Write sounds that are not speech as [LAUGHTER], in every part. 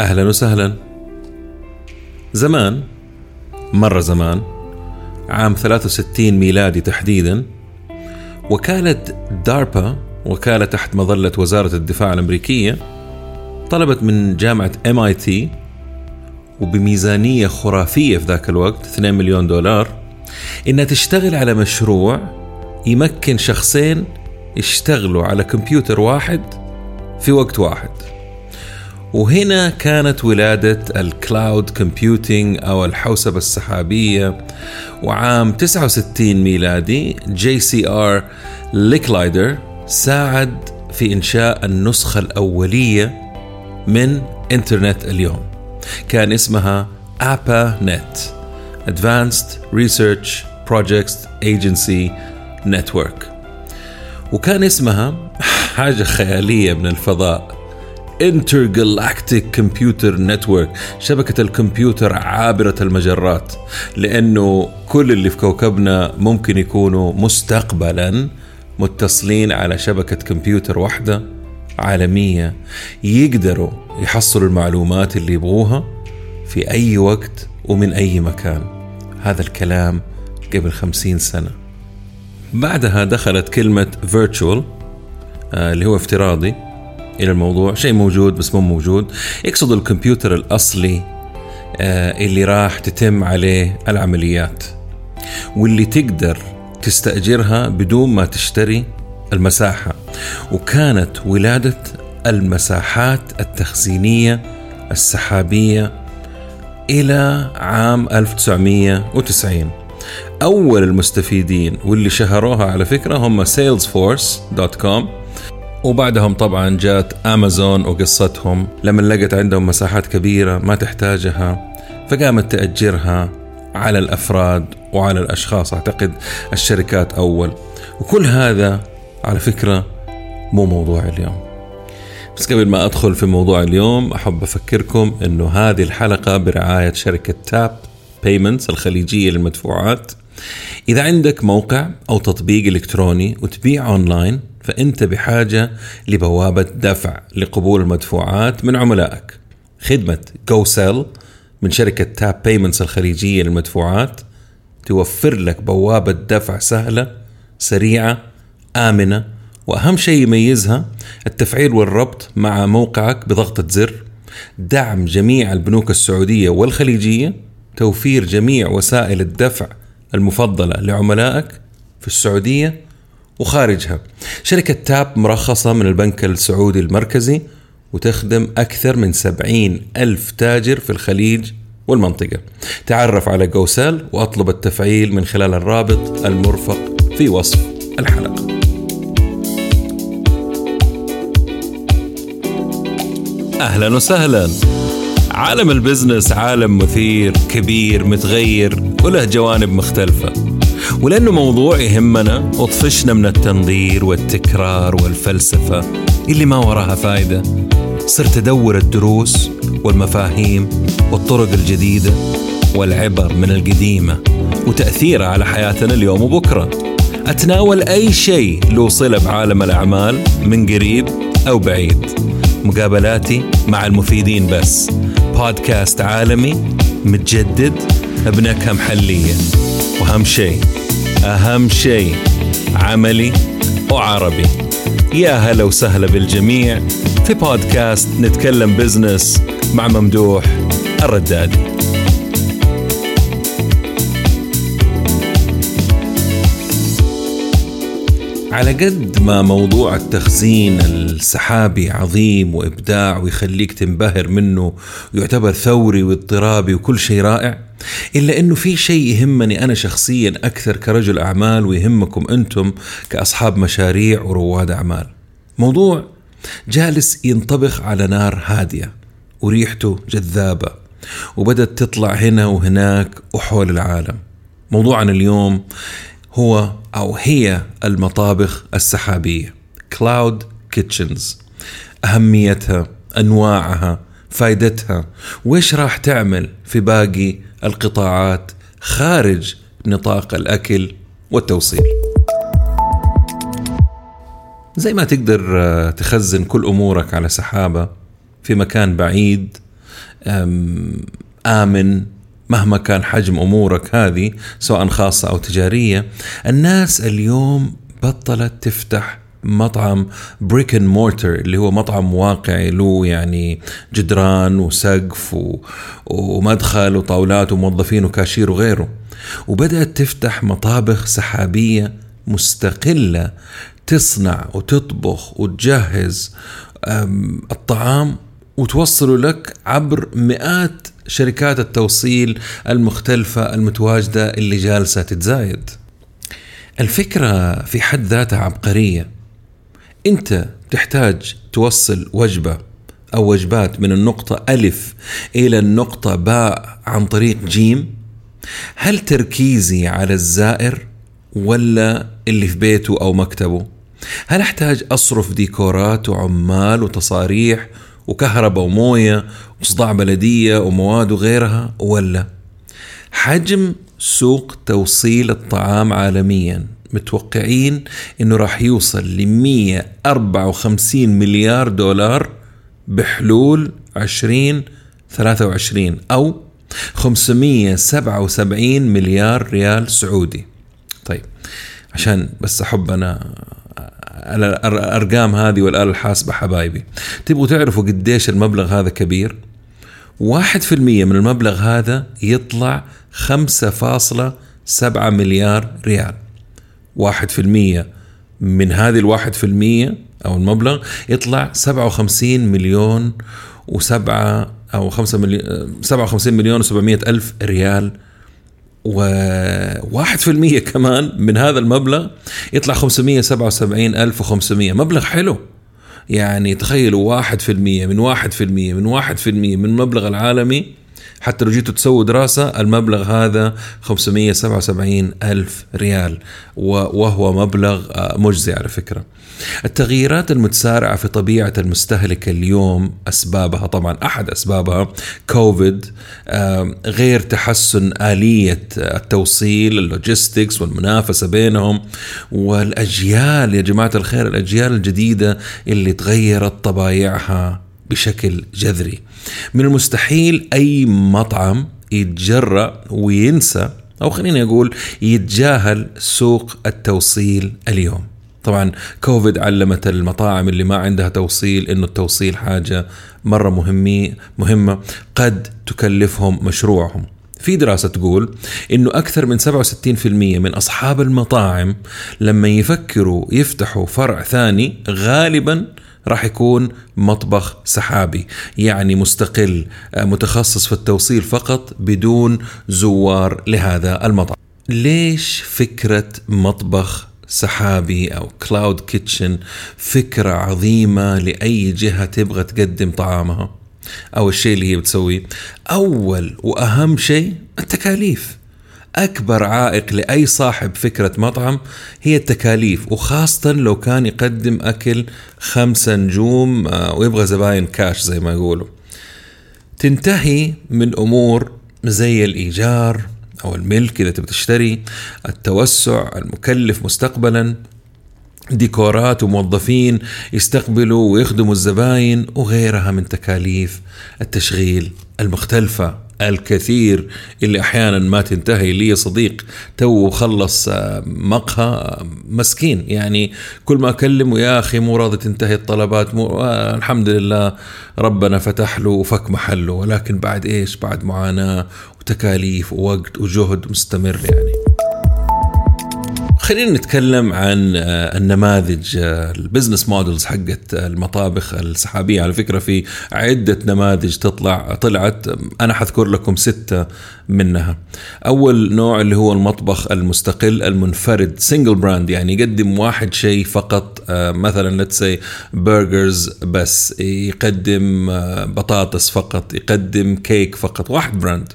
أهلا وسهلا. زمان مرة زمان عام 63 ميلادي تحديدا وكالة داربا وكالة تحت مظلة وزارة الدفاع الأمريكية طلبت من جامعة ام اي تي وبميزانية خرافية في ذاك الوقت 2 مليون دولار إنها تشتغل على مشروع يمكن شخصين يشتغلوا على كمبيوتر واحد في وقت واحد. وهنا كانت ولادة ال cloud computing أو الحوسبة السحابية وعام 69 ميلادي جي سي ار ليكلايدر ساعد في إنشاء النسخة الأولية من إنترنت اليوم. كان اسمها ARPANET Advanced Research Projects Agency Network. وكان اسمها [LAUGHS] حاجة خيالية من الفضاء. Intergalactic Computer Network شبكة الكمبيوتر عابرة المجرات لأنه كل اللي في كوكبنا ممكن يكونوا مستقبلا متصلين على شبكة كمبيوتر واحدة عالمية يقدروا يحصلوا المعلومات اللي يبغوها في أي وقت ومن أي مكان. هذا الكلام قبل خمسين سنة. بعدها دخلت كلمة virtual آه، اللي هو افتراضي. إلى الموضوع. شيء موجود بس مو موجود. يقصد الكمبيوتر الأصلي آه، اللي راح تتم عليه العمليات. واللي تقدر تستأجرها بدون ما تشتري المساحة. وكانت ولادة المساحات التخزينية السحابية إلى عام 1990 أول المستفيدين واللي شهروها على فكرة هم salesforce.com وبعدهم طبعا جات امازون وقصتهم. لما لقت عندهم مساحات كبيرة ما تحتاجها فقامت تأجرها على الأفراد وعلى الأشخاص. أعتقد الشركات أول. وكل هذا على فكرة مو موضوع اليوم. بس قبل ما أدخل في موضوع اليوم أحب أفكركم إنه هذه الحلقة برعاية شركة تاب بيمنتس الخليجية للمدفوعات. إذا عندك موقع أو تطبيق إلكتروني وتبيع أونلاين فأنت بحاجة لبوابة دفع لقبول المدفوعات من عملائك. خدمة جو سيل من شركة تاب بيمنتس الخليجية للمدفوعات توفر لك بوابة دفع سهلة سريعة آمنة وأهم شيء يميزها التفعيل والربط مع موقعك بضغطة زر. دعم جميع البنوك السعودية والخليجية توفير جميع وسائل الدفع المفضلة لعملائك في السعودية وخارجها. شركة تاب مرخصة من البنك السعودي المركزي وتخدم أكثر من سبعين ألف تاجر في الخليج والمنطقة. تعرف على جوسال وأطلب التفعيل من خلال الرابط المرفق في وصف الحلقة. أهلا وسهلا. عالم البزنس عالم مثير كبير متغير وله جوانب مختلفة. ولأنه موضوع يهمنا وطفشنا من التنظير والتكرار والفلسفة اللي ما وراها فايدة. صرت أدور الدروس والمفاهيم والطرق الجديدة والعبر من القديمة وتأثيرها على حياتنا اليوم وبكرة. أتناول أي شيء له صلة بعالم الأعمال من قريب أو بعيد. مقابلاتي مع المفيدين بس. بودكاست عالمي متجدد بنكهة محلية وأهم شيء أهم شيء عملي وعربي. يا هلا وسهلا بالجميع في بودكاست نتكلم بزنس مع ممدوح الردادي. على قد ما موضوع التخزين السحابي عظيم وإبداع ويخليك تنبهر منه ويعتبر ثوري واضطرابي وكل شيء رائع إلا إنه في شيء يهمني أنا شخصيا أكثر كرجل أعمال ويهمكم أنتم كأصحاب مشاريع ورواد أعمال. موضوع جالس ينطبخ على نار هادية وريحته جذابة وبدت تطلع هنا وهناك وحول العالم. موضوعنا اليوم هو أو هي المطابخ السحابية cloud kitchens أهميتها أنواعها فائدتها وإيش راح تعمل في باقي القطاعات خارج نطاق الأكل والتوصيل. زي ما تقدر تخزن كل أمورك على سحابة في مكان بعيد آمن مهما كان حجم أمورك هذه سواء خاصة أو تجارية. الناس اليوم بطلت تفتح مطعم brick and mortar اللي هو مطعم واقعي له يعني جدران وسقف و... ومدخل وطاولات وموظفين وكاشير وغيره. وبدأت تفتح مطابخ سحابية مستقلة تصنع وتطبخ وتجهز الطعام وتوصله لك عبر مئات شركات التوصيل المختلفة المتواجدة اللي جالسة تتزايد. الفكرة في حد ذاتها عبقرية. أنت تحتاج توصل وجبة أو وجبات من النقطة ألف إلى النقطة باء عن طريق جيم؟ هل تركيزي على الزائر ولا اللي في بيته أو مكتبه؟ هل أحتاج أصرف ديكورات وعمال وتصاريح وكهرباء وموية وصداع بلدية ومواد وغيرها ولا؟ حجم سوق توصيل الطعام عالميا. متوقعين إنه راح يوصل ل 154 مليار دولار بحلول 2023 أو 577 مليار ريال سعودي. طيب عشان بس أحب أنا الأرقام هذه والآلة الحاسبة حبايبي. تبغوا تعرفوا قديش المبلغ هذا كبير؟ واحد في المية من المبلغ هذا يطلع خمسة فاصلة سبعة مليار ريال. واحد في المية. من هذه الواحد في المية أو المبلغ يطلع سبعة وخمسين مليون وسبعة أو خمسة مليون سبعة وخمسين مليون وسبعمية ألف ريال. وواحد في المية كمان من هذا المبلغ يطلع خمسمية سبعة وسبعين ألف وخمسمية. مبلغ حلو. يعني تخيلوا واحد في المية من واحد في المية من واحد في المية من المبلغ العالمي حتى لو جيتوا تسووا دراسة المبلغ هذا 577 ألف ريال وهو مبلغ آه، مجزي على فكرة. التغييرات المتسارعة في طبيعة المستهلك اليوم أسبابها طبعا أحد أسبابها كوفيد غير تحسن آلية التوصيل ال logistics والمنافسة بينهم والأجيال يا جماعة الخير الأجيال الجديدة اللي تغيرت طبايعها بشكل جذري. من المستحيل أي مطعم يتجرأ وينسى أو خليني أقول يتجاهل سوق التوصيل اليوم. طبعا كوفيد علمت المطاعم اللي ما عندها توصيل إنه التوصيل حاجة مرة مهمي مهمة قد تكلفهم مشروعهم. في دراسة تقول إنه أكثر من 67% من أصحاب المطاعم لما يفكروا يفتحوا فرع ثاني غالبا راح يكون مطبخ سحابي يعني مستقل آه، متخصص في التوصيل فقط بدون زوار لهذا المطعم. ليش فكرة مطبخ سحابي أو cloud kitchen فكرة عظيمة لأي جهة تبغى تقدم طعامها؟ أو الشيء اللي هي بتسويه أول وأهم شيء التكاليف. أكبر عائق لأي صاحب فكرة مطعم هي التكاليف وخاصة لو كان يقدم أكل خمسة نجوم آه، ويبغى زباين كاش زي ما يقولوا. تنتهي من أمور زي الإيجار أو الملك إذا تبغى تشتري التوسع المكلف مستقبلا ديكورات وموظفين يستقبلوا ويخدموا الزباين وغيرها من تكاليف التشغيل المختلفة. الكثير اللي أحيانا ما تنتهي. لي صديق تو خلص آه، مقهى آه، مسكين. يعني كل ما اكلمه يا أخي مو راضي تنتهي الطلبات مو آه الحمد لله ربنا فتح له وفك محله. ولكن بعد إيش؟ بعد معاناة وتكاليف ووقت وجهد مستمر يعني. خلينا نتكلم عن آه، النماذج آه، ال business models حقت المطابخ السحابية. على فكرة في عدة نماذج تطلع طلعت أنا حذكر لكم ستة منها. أول نوع اللي هو المطبخ المستقل المنفرد single brand يعني يقدم واحد شيء فقط آه، مثلا let's say burgers بس يقدم بطاطس فقط يقدم كيك فقط واحد brand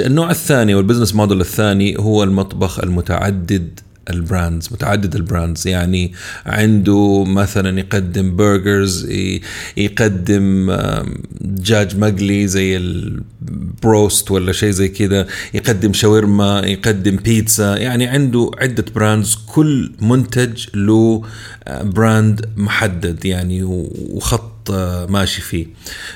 النوع الثاني وال business model الثاني هو المطبخ المتعدد ال brands متعدد ال brands يعني عنده مثلا يقدم burgers يقدم دجاج مقلي زي البروست ولا شيء زي كذا يقدم شاورما يقدم بيتزا. يعني عنده عدة brands كل منتج له brand محدد. يعني وخط ماشي فيه.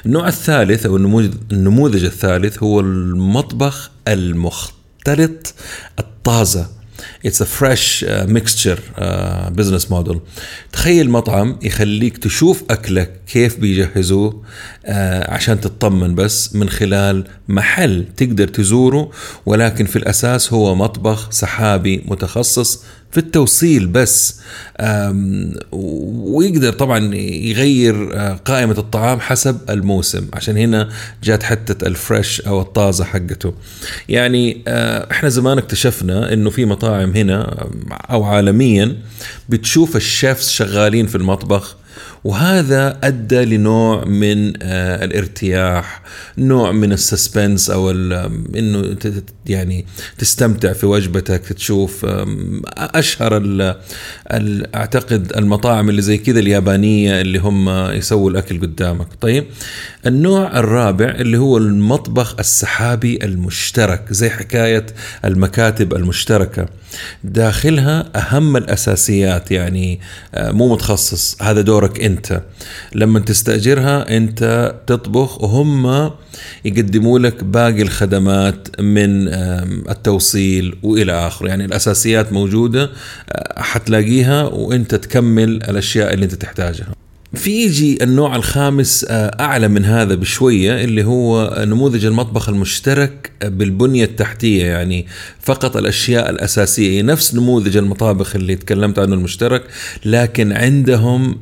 النوع الثالث أو النموذج الثالث هو المطبخ المختلط الطازة. It's a fresh uh, mixture uh, business model. تخيل مطعم يخليك تشوف أكلك كيف بيجهزوه uh, عشان تطمن بس من خلال محل تقدر تزوره ولكن في الأساس هو مطبخ سحابي متخصص في التوصيل بس ويقدر طبعا يغير آه، قائمة الطعام حسب الموسم. عشان هنا جات حتة الفريش أو الطازة حقته. يعني آه، إحنا زمان اكتشفنا إنه في مطاعم هنا أو عالميا بتشوف الشيفs شغالين في المطبخ وهذا أدى لنوع من آه، الارتياح نوع من السسبنس أو إنه يعني تستمتع في وجبتك تشوف أشهر ال أعتقد المطاعم اللي زي كذا اليابانية اللي هم يسووا الأكل قدامك. طيب النوع الرابع اللي هو المطبخ السحابي المشترك زي حكاية المكاتب المشتركة. داخلها أهم الأساسيات يعني آه، مو متخصص هذا دورك انت. لما تستأجرها انت تطبخ وهم يقدموا لك باقي الخدمات من التوصيل وإلى اخره يعني الأساسيات موجودة آه، حتلاقيها وانت تكمل الأشياء اللي انت تحتاجها. في يجي النوع الخامس آه، أعلى من هذا بشوية اللي هو نموذج المطبخ المشترك بالبنية التحتية يعني فقط الأشياء الأساسية. نفس نموذج المطابخ اللي تكلمت عنه المشترك لكن عندهم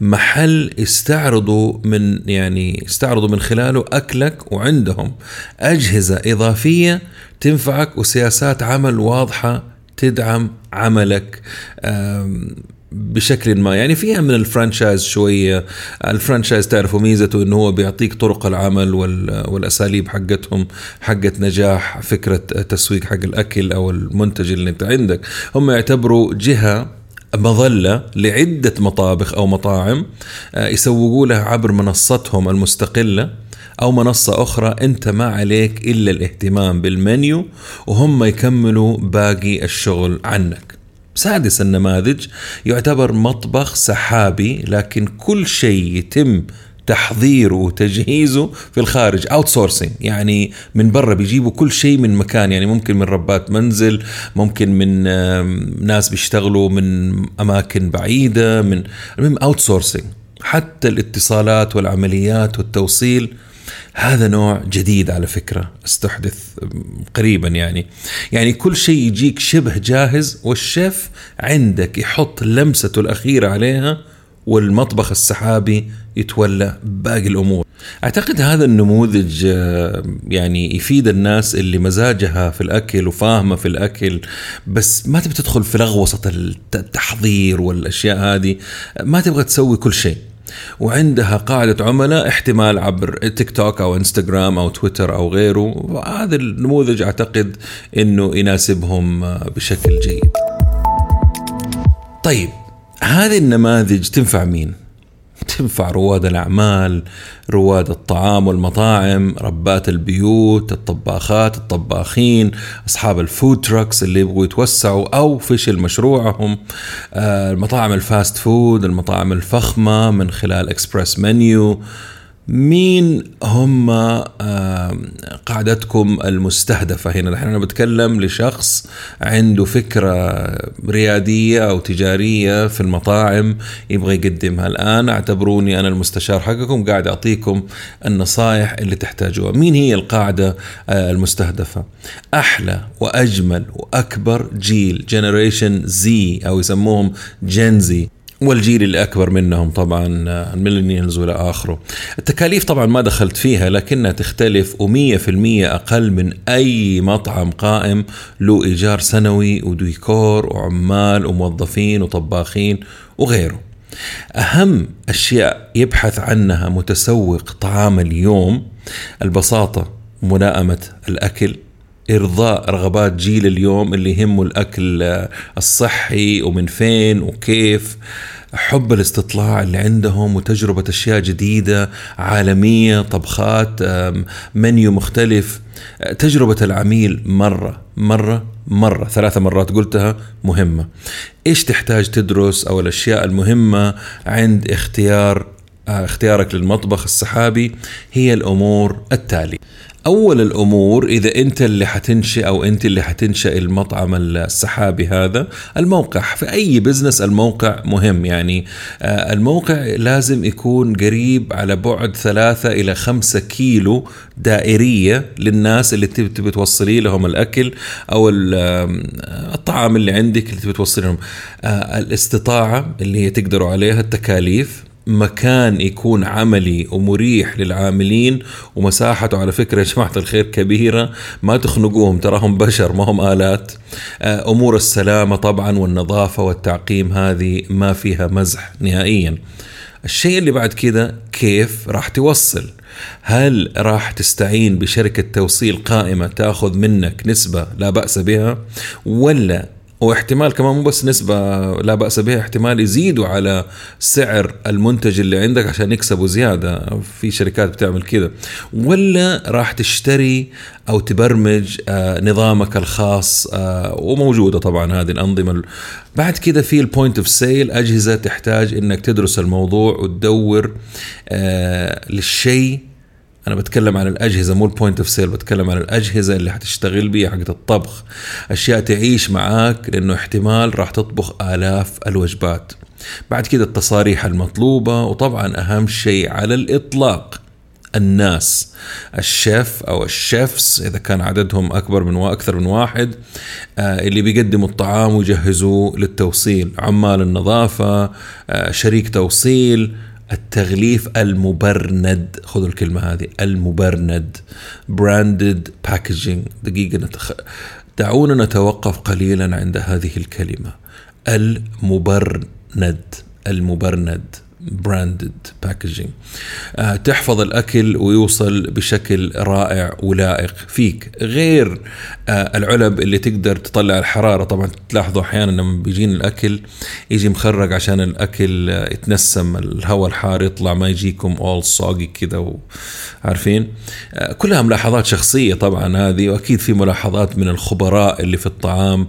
محل يستعرضوا من يعني يستعرضوا من خلاله أكلك وعندهم أجهزة إضافية تنفعك وسياسات عمل واضحة تدعم عملك. بشكل ما. يعني فيها من ال franchise شوية. ال franchise تعرفوا ميزته إنه هو بيعطيك طرق العمل والأساليب حقتهم حقت نجاح فكرة تسويق حق الأكل أو المنتج اللي أنت عندك. هم يعتبروا جهة مظلة لعدة مطابخ أو مطاعم آه، يسوقوا لها عبر منصتهم المستقلة أو منصة أخرى أنت ما عليك إلا الاهتمام بالمنيو وهم يكملوا باقي الشغل عنك. سادس النماذج يعتبر مطبخ سحابي لكن كل شيء يتم تحضيره وتجهيزه في الخارج out يعني من برا بيجيبوا كل شيء من مكان يعني ممكن من ربات منزل ممكن من ناس بيشتغلوا من أماكن بعيدة من المهم out حتى الاتصالات والعمليات والتوصيل هذا نوع جديد على فكرة استحدث قريبا يعني. يعني كل شيء يجيك شبه جاهز والشيف عندك يحط لمسته الأخيرة عليها والمطبخ السحابي يتولى باقي الأمور. أعتقد هذا النموذج آه، يعني يفيد الناس اللي مزاجها في الأكل وفاهمة في الأكل بس ما تبي تدخل في لغوصة التحضير والأشياء هذه ما تبغى تسوي كل شيء. وعندها قاعدة عملاء احتمال عبر تيك توك أو انستغرام أو تويتر أو غيره هذا النموذج أعتقد أنه يناسبهم بشكل جيد طيب هذه النماذج تنفع مين؟ تنفع رواد الأعمال رواد الطعام والمطاعم ربات البيوت الطباخات الطباخين أصحاب ال food trucks اللي يبغوا يتوسعوا أو فشل مشروعهم آه، المطاعم ال fast food المطاعم الفخمة من خلال express menu. مين هم قاعدتكم المستهدفة؟ هنا نحن أنا بتكلم لشخص عنده فكرة ريادية أو تجارية في المطاعم يبغى يقدمها. الآن اعتبروني أنا المستشار حقكم قاعد أعطيكم النصائح اللي تحتاجوها. مين هي القاعدة آه، المستهدفة؟ أحلى وأجمل وأكبر جيل generation Z أو يسموهم Gen Z والجيل اللي اكبر منهم طبعا ال millennials والى آخره. التكاليف طبعا ما دخلت فيها لكنها تختلف و100% أقل من أي مطعم قائم له إيجار سنوي وديكور وعمال وموظفين وطباخين وغيره. أهم أشياء يبحث عنها متسوق طعام اليوم البساطة ملائمه الأكل إرضاء رغبات جيل اليوم اللي يهمه الأكل الصحي ومن فين وكيف. حب الاستطلاع اللي عندهم وتجربة أشياء جديدة عالمية طبخات منيو مختلف. تجربة العميل مرة مرة مرة ثلاثة مرات قلتها مهمة. إيش تحتاج تدرس أو الأشياء المهمة عند اختيار آه، اختيارك للمطبخ السحابي؟ هي الأمور التالية. أول الأمور إذا أنت اللي حتنشئ أو أنت اللي حتنشئ المطعم السحابي هذا الموقع في أي بزنس الموقع مهم. يعني آه، الموقع لازم يكون قريب على بعد ثلاثة إلى خمسة كيلو دائرية للناس اللي تبي توصلي لهم الأكل أو الطعام اللي عندك اللي تبي توصلي لهم. آه، الاستطاعة اللي هي تقدروا عليها التكاليف. مكان يكون عملي ومريح للعاملين ومساحته على فكرة يا جماعة الخير كبيرة. ما تخنقوهم تراهم بشر ما هم آلات. آه، أمور السلامة طبعا والنظافة والتعقيم هذه ما فيها مزح نهائيا. الشيء اللي بعد كده كيف راح توصل؟ هل راح تستعين بشركة توصيل قائمة تاخذ منك نسبة لا بأس بها ولا واحتمال كمان مو بس نسبة لا بأس بها احتمال يزيدوا على سعر المنتج اللي عندك عشان يكسبوا زيادة. في شركات بتعمل كده ولا راح تشتري أو تبرمج آه، نظامك الخاص آه، وموجودة طبعا هذه الأنظمة. بعد كده في ال point of sale أجهزة تحتاج إنك تدرس الموضوع وتدور آه، للشيء أنا بتكلم عن الأجهزة مو ال point of sale بتكلم عن الأجهزة اللي حتشتغل بيها حقت الطبخ. أشياء تعيش معاك لأنه احتمال راح تطبخ آلاف الوجبات. بعد كده التصاريح المطلوبة وطبعا أهم شيء على الإطلاق الناس. الشيف أو الشيفس إذا كان عددهم أكبر من وأكثر من واحد آه، اللي بيقدموا الطعام ويجهزوه للتوصيل. عمال النظافة آه، شريك توصيل التغليف المبرند. خذوا الكلمة هذه. المبرند. branded packaging دقيقة نتخ... دعونا نتوقف قليلا عند هذه الكلمة. المبرند. المبرند. branded packaging آه، تحفظ الأكل ويوصل بشكل رائع ولائق فيك. غير آه، العلب اللي تقدر تطلع الحرارة طبعا تلاحظوا أحيانا لما بيجينا الأكل يجي مخرج عشان الأكل آه، يتنسم الهواء الحار يطلع ما يجيكم اول soggy كذا عارفين؟ كلها ملاحظات شخصية طبعا هذه وأكيد في ملاحظات من الخبراء اللي في الطعام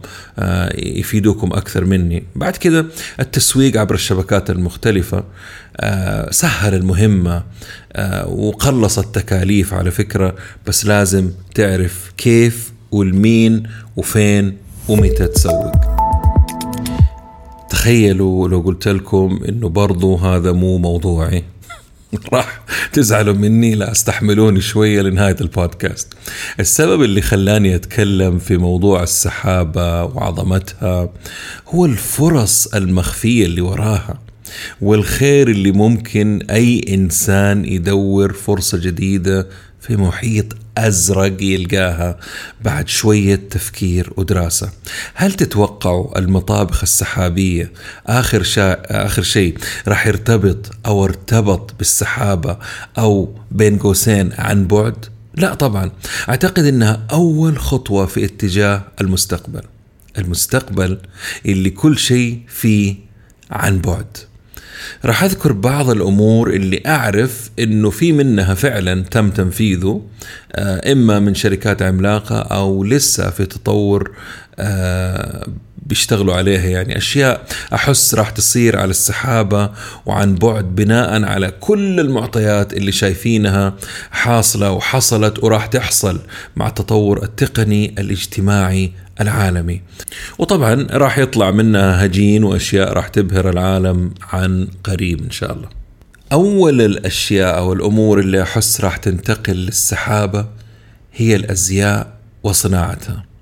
يفيدوكم أكثر مني. بعد كده التسويق عبر الشبكات المختلفة. سهل المهمة وقلص التكاليف على فكرة بس لازم تعرف كيف والمين وفين ومتى تسوق تخيلوا لو قلت لكم إنه برضو هذا مو موضوعي [LAUGHS] راح تزعلوا مني لا أستحملوني شوية لنهاية البودكاست. السبب اللي خلاني أتكلم في موضوع السحابة وعظمتها هو الفرص المخفية اللي وراها. والخير اللي ممكن أي إنسان يدور فرصة جديدة في محيط أزرق يلقاها بعد شوية تفكير ودراسة. هل تتوقعوا المطابخ السحابية آخر شا... آخر شيء راح يرتبط أو ارتبط بالسحابة أو بين قوسين عن بعد؟ لا طبعا أعتقد إنها أول خطوة في اتجاه المستقبل. المستقبل اللي كل شيء فيه عن بعد. راح أذكر بعض الأمور اللي أعرف إنه في منها فعلا تم تنفيذه آه، إما من شركات عملاقة أو لسه في تطور آه، بيشتغلوا عليها. يعني أشياء أحس راح تصير على السحابة وعن بعد بناء على كل المعطيات اللي شايفينها حاصلة وحصلت وراح تحصل مع التطور التقني الاجتماعي العالمي. وطبعا راح يطلع منها هجين وأشياء راح تبهر العالم عن قريب إن شاء الله. أول الأشياء أو الأمور اللي أحس راح تنتقل للسحابة هي الأزياء وصناعتها.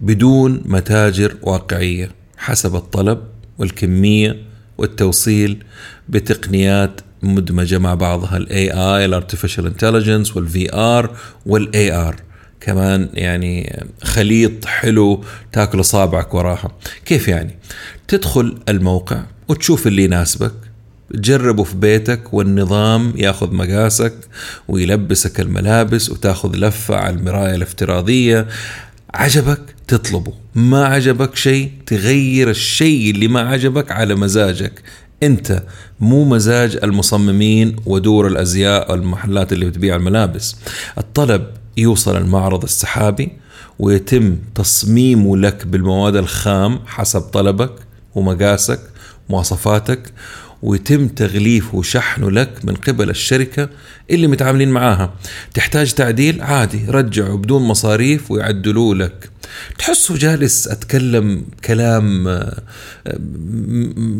بدون متاجر واقعية حسب الطلب والكمية والتوصيل بتقنيات مدمجة مع بعضها ال AI ال artificial intelligence وال VR وال AR كمان يعني خليط حلو تاكل اصابعك وراها. كيف يعني؟ تدخل الموقع وتشوف اللي يناسبك تجربه في بيتك والنظام ياخذ مقاسك ويلبسك الملابس وتاخذ لفة على المراية الافتراضية. عجبك تطلبه. ما عجبك شيء تغير الشيء اللي ما عجبك على مزاجك. انت مو مزاج المصممين ودور الأزياء والمحلات اللي بتبيع الملابس. الطلب يوصل المعرض السحابي ويتم تصميمه لك بالمواد الخام حسب طلبك ومقاسك مواصفاتك ويتم تغليفه وشحنه لك من قبل الشركة اللي متعاملين معاها. تحتاج تعديل؟ عادي رجعه بدون مصاريف ويعدلوه لك. تحسه جالس أتكلم كلام آه،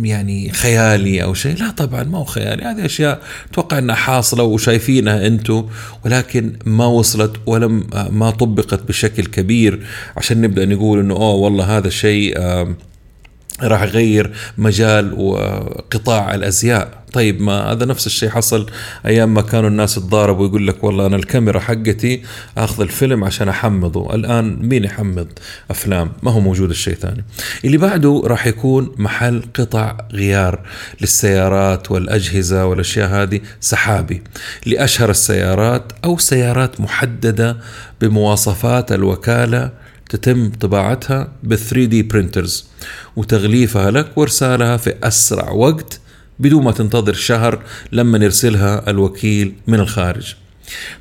يعني خيالي أو شيء؟ لا طبعا ما هو خيالي. هذه أشياء أتوقع أنها حاصلة وشايفينها أنتم ولكن ما وصلت ولم آه، ما طبقت بشكل كبير. عشان نبدأ نقول أنه أوه والله هذا شيء راح يغير مجال وقطاع الأزياء. طيب ما هذا نفس الشيء حصل أيام ما كانوا الناس تضاربوا ويقول لك والله أنا الكاميرا حقتي آخذ الفيلم عشان أحمضه. الآن مين يحمض أفلام؟ ما هو موجود الشيء ثاني اللي بعده راح يكون محل قطع غيار للسيارات والأجهزة والأشياء هذه سحابي لأشهر السيارات أو سيارات محددة بمواصفات الوكالة تتم طباعتها بال 3 دي برينترز وتغليفها لك وارسالها في أسرع وقت بدون ما تنتظر شهر لما يرسلها الوكيل من الخارج.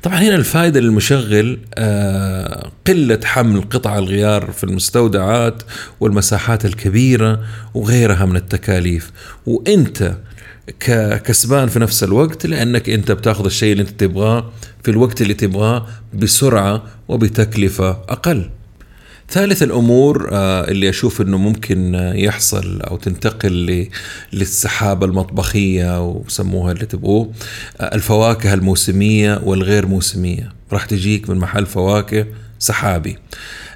طبعا هنا الفائدة للمشغل آه، قلة حمل قطع الغيار في المستودعات والمساحات الكبيرة وغيرها من التكاليف وأنت ككسبان في نفس الوقت لأنك أنت بتاخذ الشيء اللي أنت تبغاه في الوقت اللي تبغاه بسرعة وبتكلفة أقل. ثالث الأمور آه، اللي أشوف إنه ممكن يحصل أو تنتقل للسحابة المطبخية وسموها اللي تبغوه آه، الفواكه الموسمية والغير موسمية. راح تجيك من محل فواكه سحابي.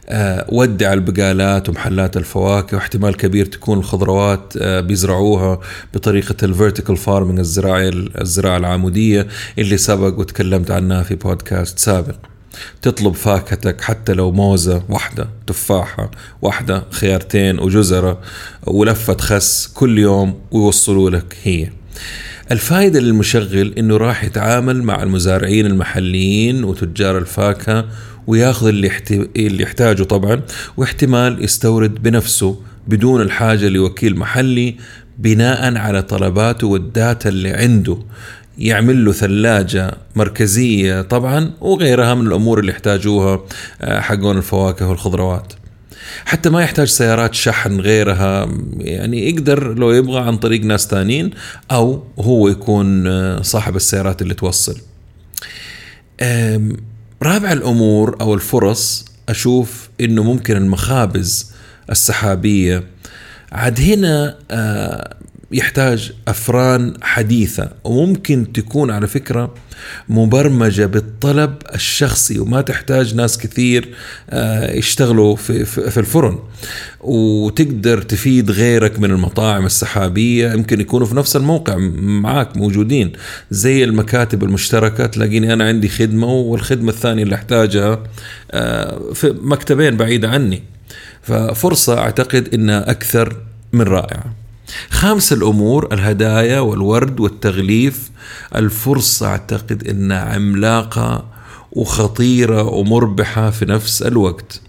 آه، ودع البقالات ومحلات الفواكه واحتمال كبير تكون الخضروات بيزرعوها بطريقة الفيرتيكال الزراعة الزراعة العمودية اللي سبق وتكلمت عنها في بودكاست سابق. تطلب فاكهتك حتى لو موزة واحدة تفاحة واحدة خيارتين وجزرة ولفة خس كل يوم ويوصلوا لك هي. الفائدة للمشغل إنه راح يتعامل مع المزارعين المحليين وتجار الفاكهة وياخذ اللي, اللي يحتاجه طبعا واحتمال يستورد بنفسه بدون الحاجة لوكيل محلي بناء على طلباته والداتا اللي عنده. يعمل له ثلاجة مركزية طبعا وغيرها من الأمور اللي يحتاجوها آه، حقون الفواكه والخضروات. حتى ما يحتاج سيارات شحن غيرها يعني يقدر لو يبغى عن طريق ناس تانيين أو هو يكون آه، صاحب السيارات اللي توصل. رابع الأمور أو الفرص أشوف أنه ممكن المخابز السحابية. عاد هنا آه، يحتاج أفران حديثة وممكن تكون على فكرة مبرمجة بالطلب الشخصي وما تحتاج ناس كثير آه، يشتغلوا في في الفرن. وتقدر تفيد غيرك من المطاعم السحابية يمكن يكونوا في نفس الموقع معاك موجودين. زي المكاتب المشتركة تلاقيني أنا عندي خدمة والخدمة الثانية اللي أحتاجها آه، في مكتبين بعيده عني. ففرصة أعتقد إنها أكثر من رائعة. خامس الأمور الهدايا والورد والتغليف الفرصة أعتقد إنها عملاقة وخطيرة ومربحة في نفس الوقت.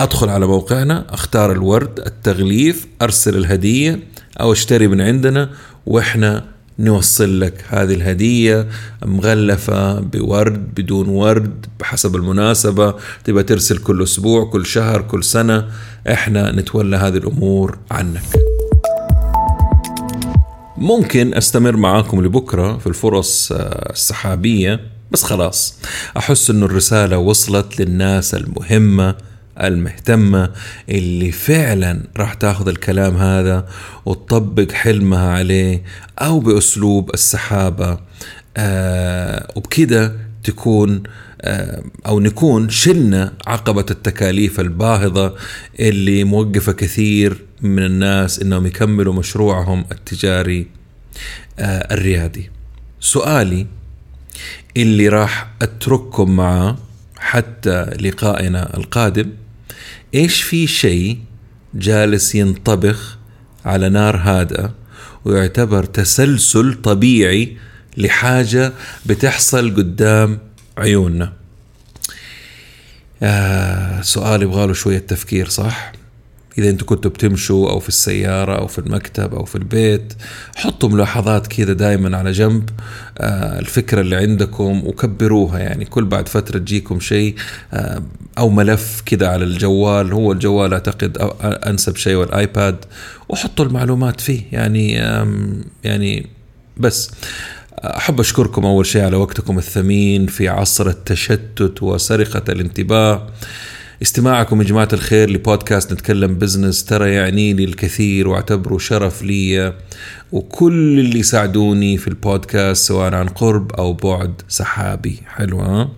أدخل على موقعنا أختار الورد التغليف أرسل الهدية أو اشتري من عندنا وإحنا نوصل لك هذه الهدية مغلفة بورد بدون ورد بحسب المناسبة. تبقى ترسل كل أسبوع كل شهر كل سنة إحنا نتولى هذه الأمور عنك. ممكن أستمر معاكم لبكرة في الفرص آه، السحابية بس خلاص. أحس إنه الرسالة وصلت للناس المهمة المهتمة اللي فعلا راح تاخذ الكلام هذا وتطبق حلمها عليه أو بأسلوب السحابة. آه وبكده تكون آه أو نكون شلنا عقبة التكاليف الباهظة اللي موقفة كثير من الناس إنهم يكملوا مشروعهم التجاري آه الريادي. سؤالي اللي راح أترككم معاه حتى لقائنا القادم إيش في شيء جالس ينطبخ على نار هادئة ويعتبر تسلسل طبيعي لحاجة بتحصل قدام عيوننا. آه سؤال يبغاله شوية تفكير صح؟ إذا أنتم كنتوا بتمشوا أو في السيارة أو في المكتب أو في البيت حطوا ملاحظات كذا دائما على جنب. آه، الفكرة اللي عندكم وكبروها يعني كل بعد فترة تجيكم شيء آه، أو ملف كذا على الجوال هو الجوال أعتقد أنسب شيء والآيباد. وحطوا المعلومات فيه يعني يعني بس. أحب أشكركم أول شيء على وقتكم الثمين في عصر التشتت وسرقة الانتباه. استماعكم يا جماعة الخير لبودكاست نتكلم business ترى يعني لي الكثير وأعتبره شرف لي وكل اللي ساعدوني في البودكاست سواء عن قرب أو بعد سحابي. حلوة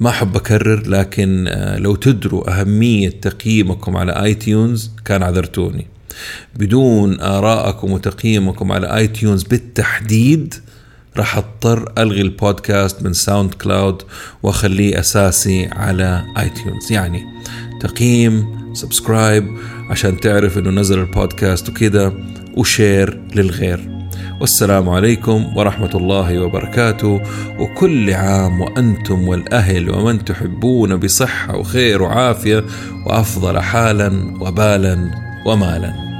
ما أحب أكرر لكن آه، لو تدروا أهمية تقييمكم على iTunes كان عذرتوني. بدون آرائكم وتقييمكم على iTunes بالتحديد راح اضطر ألغي البودكاست من SoundCloud واخليه أساسي على iTunes يعني تقييم subscribe عشان تعرف إنه نزل البودكاست وكذا و share للغير. والسلام عليكم ورحمة الله وبركاته. وكل عام وأنتم والأهل ومن تحبون بصحة وخير وعافية وأفضل حالا وبالا ومالا.